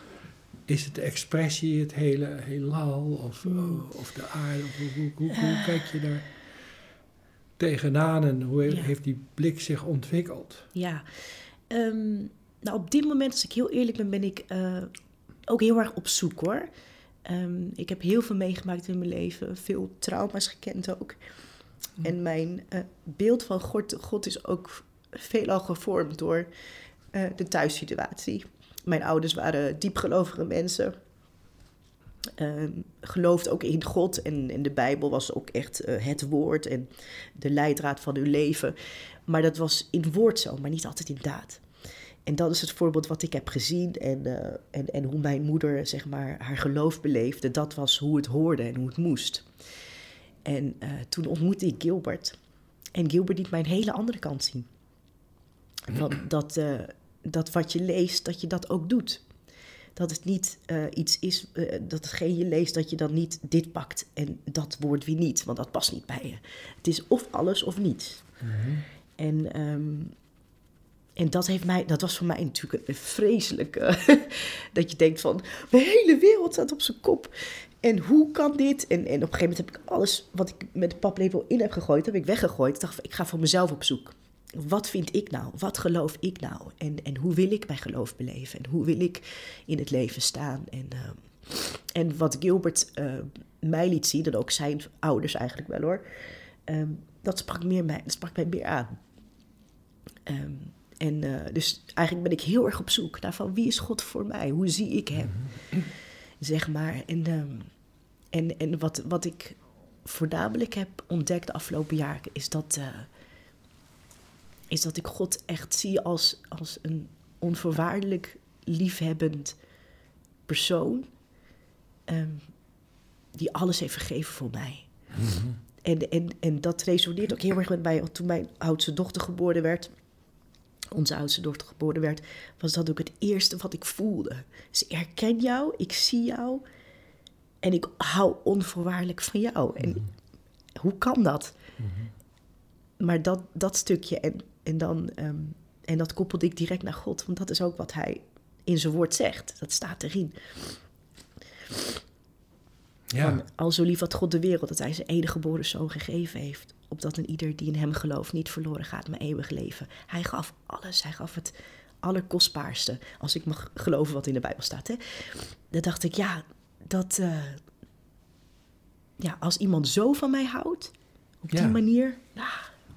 is het de expressie, het hele heelal? Of, Hmm. eh, of de aarde? Of, hoe, hoe, hoe, hoe kijk je daar tegenaan? En hoe Ja. heeft die blik zich ontwikkeld? Ja, Ehm, nou op dit moment, als ik heel eerlijk ben, ben ik eh, ook heel erg op zoek hoor. Ehm, ik heb heel veel meegemaakt in mijn leven, veel trauma's gekend ook. En mijn eh, beeld van God, God is ook veelal gevormd door eh, de thuissituatie. Mijn ouders waren diepgelovige mensen. Geloofden ook in God en, en de Bijbel was ook echt eh, het woord en de leidraad van hun leven. Maar dat was in woord zo, maar niet altijd in daad. En dat is het voorbeeld wat ik heb gezien en, eh, en, en hoe mijn moeder zeg maar, haar geloof beleefde. Dat was hoe het hoorde en hoe het moest. En toen ontmoette ik Gilbert. En Gilbert liet mij een hele andere kant zien. Van dat, eh, dat wat je leest, dat je dat ook doet. Dat het niet eh, iets is, eh, dat hetgeen je leest, dat je dan niet dit pakt en dat woord weer niet, want dat past niet bij je. Het is of alles of niets. En, ehm, en dat, heeft mij, dat was voor mij natuurlijk een vreselijke. dat je denkt van, mijn hele wereld staat op zijn kop. En hoe kan dit? En, en op een gegeven moment heb ik alles wat ik met de paplepel in heb gegooid, heb ik weggegooid. Ik dacht, ik ga voor mezelf op zoek. Wat vind ik nou? Wat geloof ik nou? En, en hoe wil ik mijn geloof beleven? En hoe wil ik in het leven staan? En, ehm, en wat Gilbert eh, mij liet zien, en ook zijn ouders eigenlijk wel hoor, ehm, dat, sprak meer mij, dat sprak mij meer aan. Ehm, en eh, dus eigenlijk ben ik heel erg op zoek naar van wie is God voor mij? Hoe zie ik hem? Zeg maar. En, ehm, en, en wat, wat ik voornamelijk heb ontdekt de afgelopen jaren is dat, eh, is dat ik God echt zie als, als een onvoorwaardelijk liefhebbend persoon. ehm, die alles heeft vergeven voor mij. En, en, en dat resoneert ook heel erg met mij. Want toen mijn oudste dochter geboren werd, onze oudste dochter geboren werd, was dat ook het eerste wat ik voelde. Dus ik herken jou, ik zie jou en ik hou onvoorwaardelijk van jou. En hoe kan dat? Maar dat, dat stukje en, en, dan, ehm, en dat koppelde ik direct naar God, want dat is ook wat hij in zijn woord zegt. Dat staat erin. Ja, Van, al zo lief had God de wereld dat hij zijn enige geboren zoon gegeven heeft. Opdat een ieder die in hem gelooft niet verloren gaat, maar eeuwig leven. Hij gaf alles. Hij gaf het allerkostbaarste. Als ik mag geloven wat in de Bijbel staat. Hè? Dan dacht ik, ja, dat. eh, ja, als iemand zo van mij houdt, op die manier. Nou,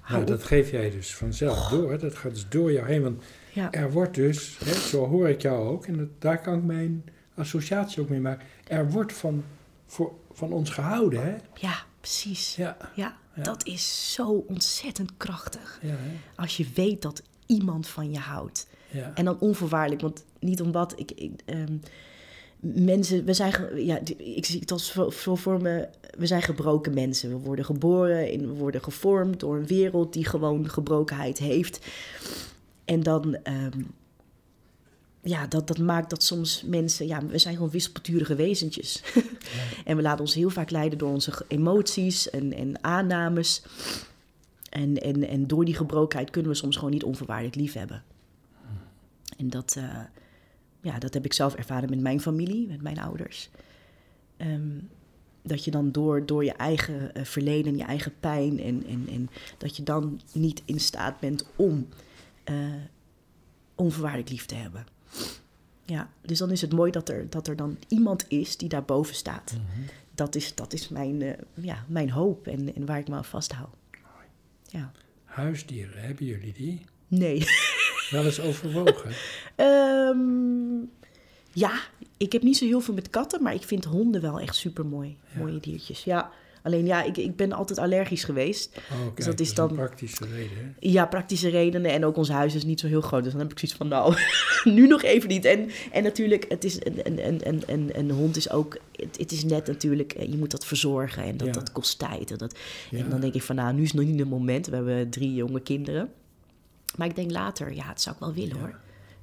nou, dat geef jij dus vanzelf door. Dat gaat dus door jou heen. Want Ja, er wordt dus, hè, zo hoor ik jou ook, en dat, daar kan ik mijn associatie ook mee maken. Er wordt van, voor, van ons gehouden, hè? ja, precies. Ja, Ja, Ja. dat is zo ontzettend krachtig. ja, hè? Als je weet dat iemand van je houdt. ja. En dan onvoorwaardelijk, want niet omdat ik. ik ehm, mensen, we zijn. Ja, ik zie het als zo, zo voor me. We zijn gebroken mensen. We worden geboren en we worden gevormd door een wereld die gewoon gebrokenheid heeft. En dan. ehm, ja, dat, dat maakt dat soms mensen. Ja, we zijn gewoon wispelturige wezentjes. en we laten ons heel vaak leiden door onze emoties en, en aannames. En, en, en door die gebrokenheid kunnen we soms gewoon niet onvoorwaardelijk lief hebben. En dat, eh, ja, dat heb ik zelf ervaren met mijn familie, met mijn ouders. Ehm, dat je dan door, door je eigen eh, verleden, je eigen pijn... En, en, en dat je dan niet in staat bent om eh, onvoorwaardelijk lief te hebben. Ja, dus dan is het mooi dat er, dat er dan iemand is die daarboven staat. Mhm. dat is, dat is mijn, eh, ja, mijn hoop en, en waar ik me aan vasthoud. Ja. Huisdieren, hebben jullie die? Nee. Wel eens overwogen? Ehm, ja, ik heb niet zo heel veel met katten, maar ik vind honden wel echt super mooi. Ja. Mooie diertjes. Ja, alleen ja, ik, ik ben altijd allergisch geweest. Oh, kijk, Dus dat is dan- praktische reden. Hè? Ja, praktische redenen. En ook ons huis is niet zo heel groot. Dus dan heb ik zoiets van, nou, nu nog even niet. En, en natuurlijk, het is een, een, een, een, een, een hond is ook... Het, het is net natuurlijk, eh, je moet dat verzorgen. En dat, Ja. dat kost tijd. En, dat, Ja. en dan denk ik van, nou, nu is nog niet het moment. We hebben drie jonge kinderen. Maar ik denk later, ja, het zou ik wel willen hoor.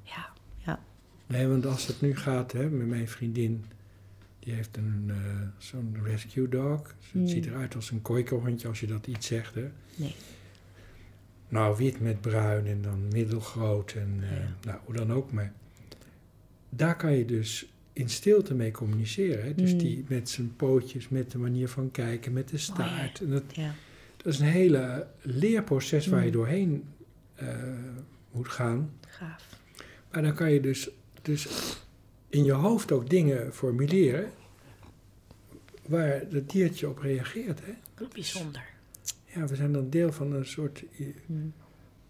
Ja, ja. Nee, want als het nu gaat hè, met mijn vriendin, die heeft een eh, zo'n rescue dog. Dus Het Hmm. ziet eruit als een kooikerhondje als je dat iets zegt. Hè. Nee. Nou, wit met bruin en dan middelgroot en eh, Ja. nou, hoe dan ook. Maar daar kan je dus in stilte mee communiceren. Hè. Dus Mm. die met zijn pootjes, met de manier van kijken, met de staart. En dat, Ja. dat is een hele leerproces waar je Mm. doorheen eh, moet gaan. Gaaf. Maar dan kan je dus, dus in je hoofd ook dingen formuleren waar het diertje op reageert. Hè? Bijzonder. Ja, we zijn dan deel van een soort, eh, Hm.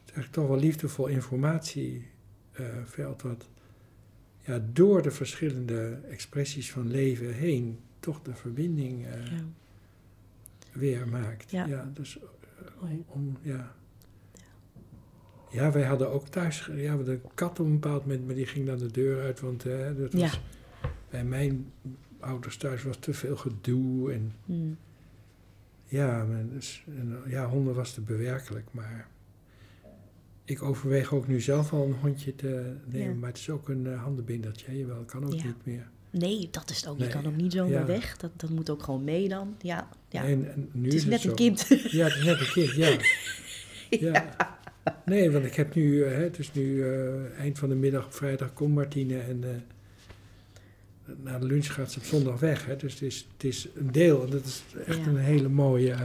eigenlijk toch wel liefdevol informatieveld, wat ja, door de verschillende expressies van leven heen toch de verbinding eh, Ja. weer maakt. Ja. dus eh, om- ja. Ja, wij hadden ook thuis, ja, we hadden een kat op een bepaald moment, maar die ging dan de deur uit, want dat was, Ja. bij mijn ouders thuis was te veel gedoe en Hm. ja, dus, en, ja, honden was te bewerkelijk, maar ik overweeg ook nu zelf al een hondje te nemen, Ja. maar het is ook een eh, handenbindertje, je wel, kan ook Ja. niet meer. Nee, dat is het ook. Je kan ook niet zomaar Ja. weg. Dat, dat moet ook gewoon mee dan. Ja, ja. En, en nu het is net een kind. Ja, het is net een kind, ja. ja. Nee, want ik heb nu, eh, hè, het is nu eh, eind van de middag op vrijdag komt Martine en eh, na de lunch gaat ze op zondag weg. Hè, dus het is, het is een deel en dat is echt Ja. een hele mooie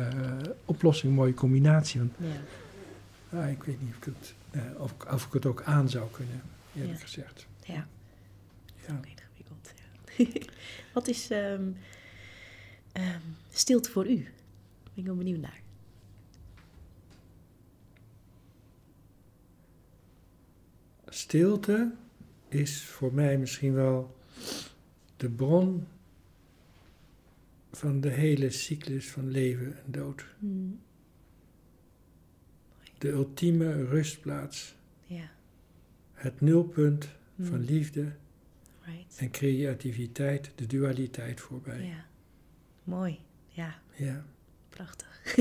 oplossing, een mooie combinatie. Want Ja. ah, ik weet niet of ik, het, of, of ik het ook aan zou kunnen, eerlijk Ja. gezegd. ja. Ja. Ingewikkeld. Wat is ehm, ehm, stilte voor u? Ben ik wel benieuwd naar. Stilte is voor mij misschien wel de bron van de hele cyclus van leven en dood. Hm, De ultieme rustplaats, het nulpunt hm, van liefde right. en creativiteit, de dualiteit voorbij. Ja, mooi. Ja, Ja, prachtig.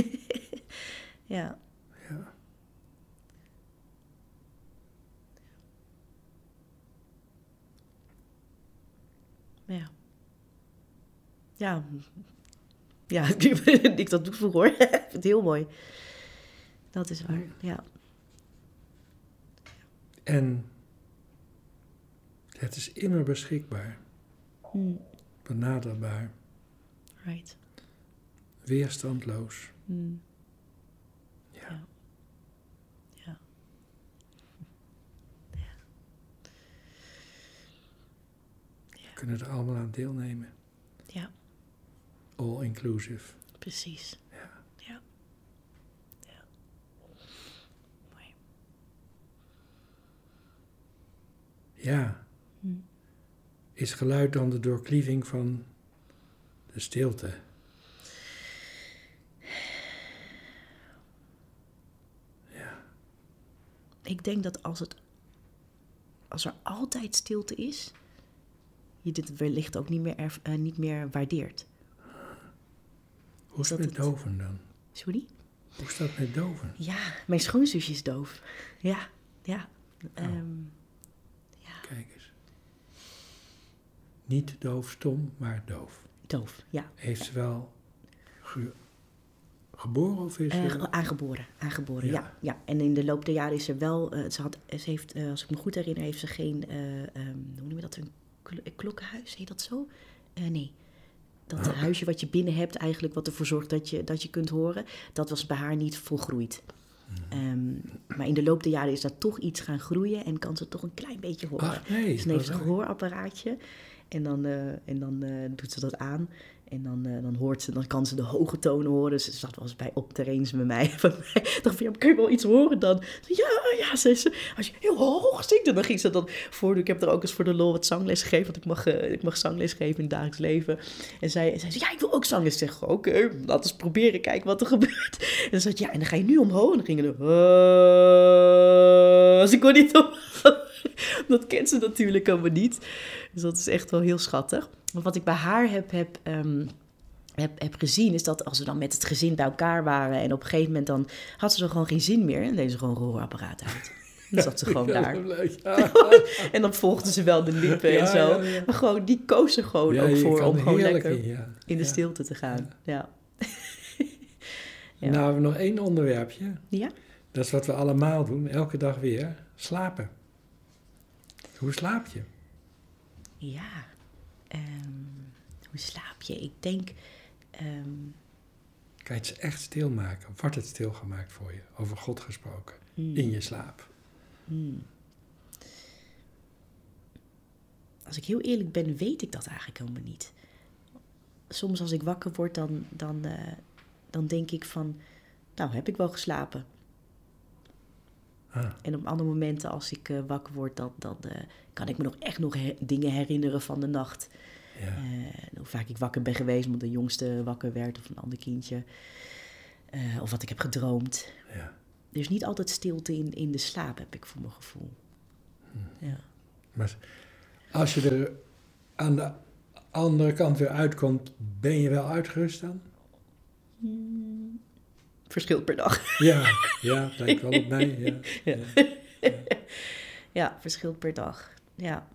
ja, ja. Ja. Ja, ja ik dat doe vroeger hoor. ik vind het heel mooi. Dat is waar, ja. En het is immer beschikbaar, Hm, benaderbaar, right. weerstandloos. Hm, Ja. Ja. ja. We kunnen er allemaal aan deelnemen. Ja, All inclusive. precies. Ja. Ja. Ja. Mooi. Ja. Hm. Is geluid dan de doorklieving van de stilte? Ja. Ik denk dat als, het, als er altijd stilte is, je dit wellicht ook niet meer, eh, niet meer waardeert. Hoe is Dat met het- doven dan? Sorry? Hoe is dat met doven? Ja, mijn schoonzusje is doof. Ja, ja. Ehm, Kijk eens. Niet doof stom, maar doof. doof, ja. Heeft ze wel ge- geboren of is Eh, ze... aangeboren, aangeboren, ja. Ja. ja. En in de loop der jaren is er wel, eh, ze, had, ze heeft, als ik me goed herinner, heeft ze geen, eh, ehm, hoe noem je dat, een klokkenhuis, heet dat zo? Eh, nee. Dat huisje wat je binnen hebt, eigenlijk wat ervoor zorgt dat je, dat je kunt horen, dat was bij haar niet volgroeid. Ehm, maar in de loop der jaren is daar toch iets gaan groeien en kan ze toch een klein beetje horen. Ach nee. Dus dan heeft ze een gehoorapparaatje en dan, eh, en dan eh, doet ze dat aan. En dan, eh, dan hoort ze, dan kan ze de hoge tonen horen. Ze zat wel eens bij optreens met mij. Van mij. dacht van, ja, kun je wel iets horen dan? Ja, ja, zei ze. Als je heel hoog zingt, dan ging ze dan voor. Ik heb er ook eens voor de lol wat zangles gegeven. Want ik mag, uh, ik mag zangles geven in het dagelijks leven. En zij, zei ze, ja, ik wil ook zangles. Ik zeg, oké, laten we eens proberen, kijken wat er gebeurt. En dan zei ja, en dan ga je nu omhoog. En dan gingen dus ik kon niet omhoog. dat kent ze natuurlijk allemaal niet. Dus dat is echt wel heel schattig. Want wat ik bij haar heb, heb, um, heb, heb gezien, is dat als we dan met het gezin bij elkaar waren en op een gegeven moment dan had ze er gewoon geen zin meer en deed ze gewoon een roorapparaat uit. Dan zat ze gewoon daar. en dan volgden ze wel de lippen en zo. Maar gewoon, die koos er gewoon ook voor om gewoon lekker in de stilte te gaan. Ja. Nou, we hebben nog één onderwerpje. Ja? Dat is wat we allemaal doen, elke dag weer. Slapen. Hoe slaap je? Ja, um, hoe slaap je? Ik denk. Um... Kan je het echt stilmaken? Wordt het stilgemaakt voor je? Over God gesproken. Mm. In je slaap. Mm. Als ik heel eerlijk ben, weet ik dat eigenlijk helemaal niet. Soms als ik wakker word, dan, dan, uh, dan denk ik van... Nou, heb ik wel geslapen. Ah. En op andere momenten, als ik uh, wakker word, dan, dan uh, kan ik me nog echt nog her dingen herinneren van de nacht. Ja. Uh, hoe vaak ik wakker ben geweest, omdat de jongste wakker werd of een ander kindje. of wat ik heb gedroomd. Ja. Er is niet altijd stilte in, in de slaap, heb ik voor mijn gevoel. Hm. Ja. Maar als je er aan de andere kant weer uitkomt, ben je wel uitgerust dan? Mm, verschilt per dag. Ja, ja, lijkt wel op mij. Ja, ja. ja. ja, verschilt per dag. Ja.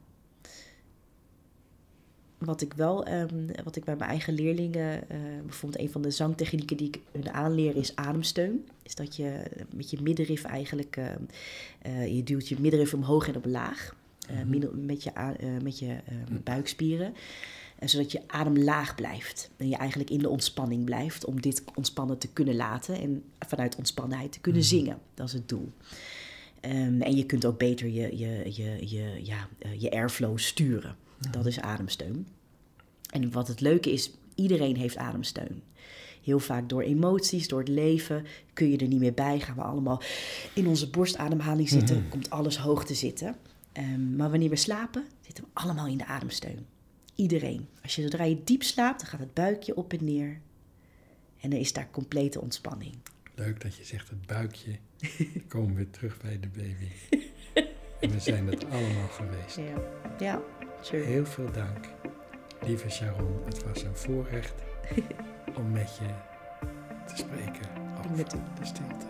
Wat ik wel, um, wat ik bij mijn eigen leerlingen, uh, bijvoorbeeld een van de zangtechnieken die ik hun aanleer is ademsteun. Is dat je met je middenrif eigenlijk, uh, uh, je duwt je middenrif omhoog en omlaag. Mm -hmm. Met je, met je buikspieren zodat je adem laag blijft. En je eigenlijk in de ontspanning blijft om dit ontspannen te kunnen laten. En vanuit ontspannenheid te kunnen zingen. Dat is het doel. Um, en je kunt ook beter je, je, je, je, ja, uh, je airflow sturen. Dat is ademsteun. En wat het leuke is, iedereen heeft ademsteun. Heel vaak door emoties, door het leven, kun je er niet meer bij. Gaan we allemaal in onze borstademhaling zitten, mm -hmm. komt alles hoog te zitten. Um, maar wanneer we slapen, zitten we allemaal in de ademsteun iedereen. Als je zodra je diep slaapt, dan gaat het buikje op en neer. En dan is daar complete ontspanning. Leuk dat je zegt het buikje. Komen we terug bij de baby. en we zijn het allemaal geweest. Ja, ja sure. Heel veel dank, lieve Sharon. Het was een voorrecht om met je te spreken over met de stilte.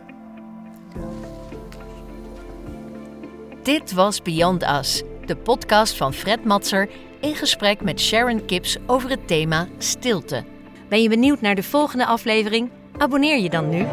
Dit was Beyond Us, de podcast van Fred Matser in gesprek met Sharon Kips over het thema stilte. Ben je benieuwd naar de volgende aflevering? Abonneer je dan nu.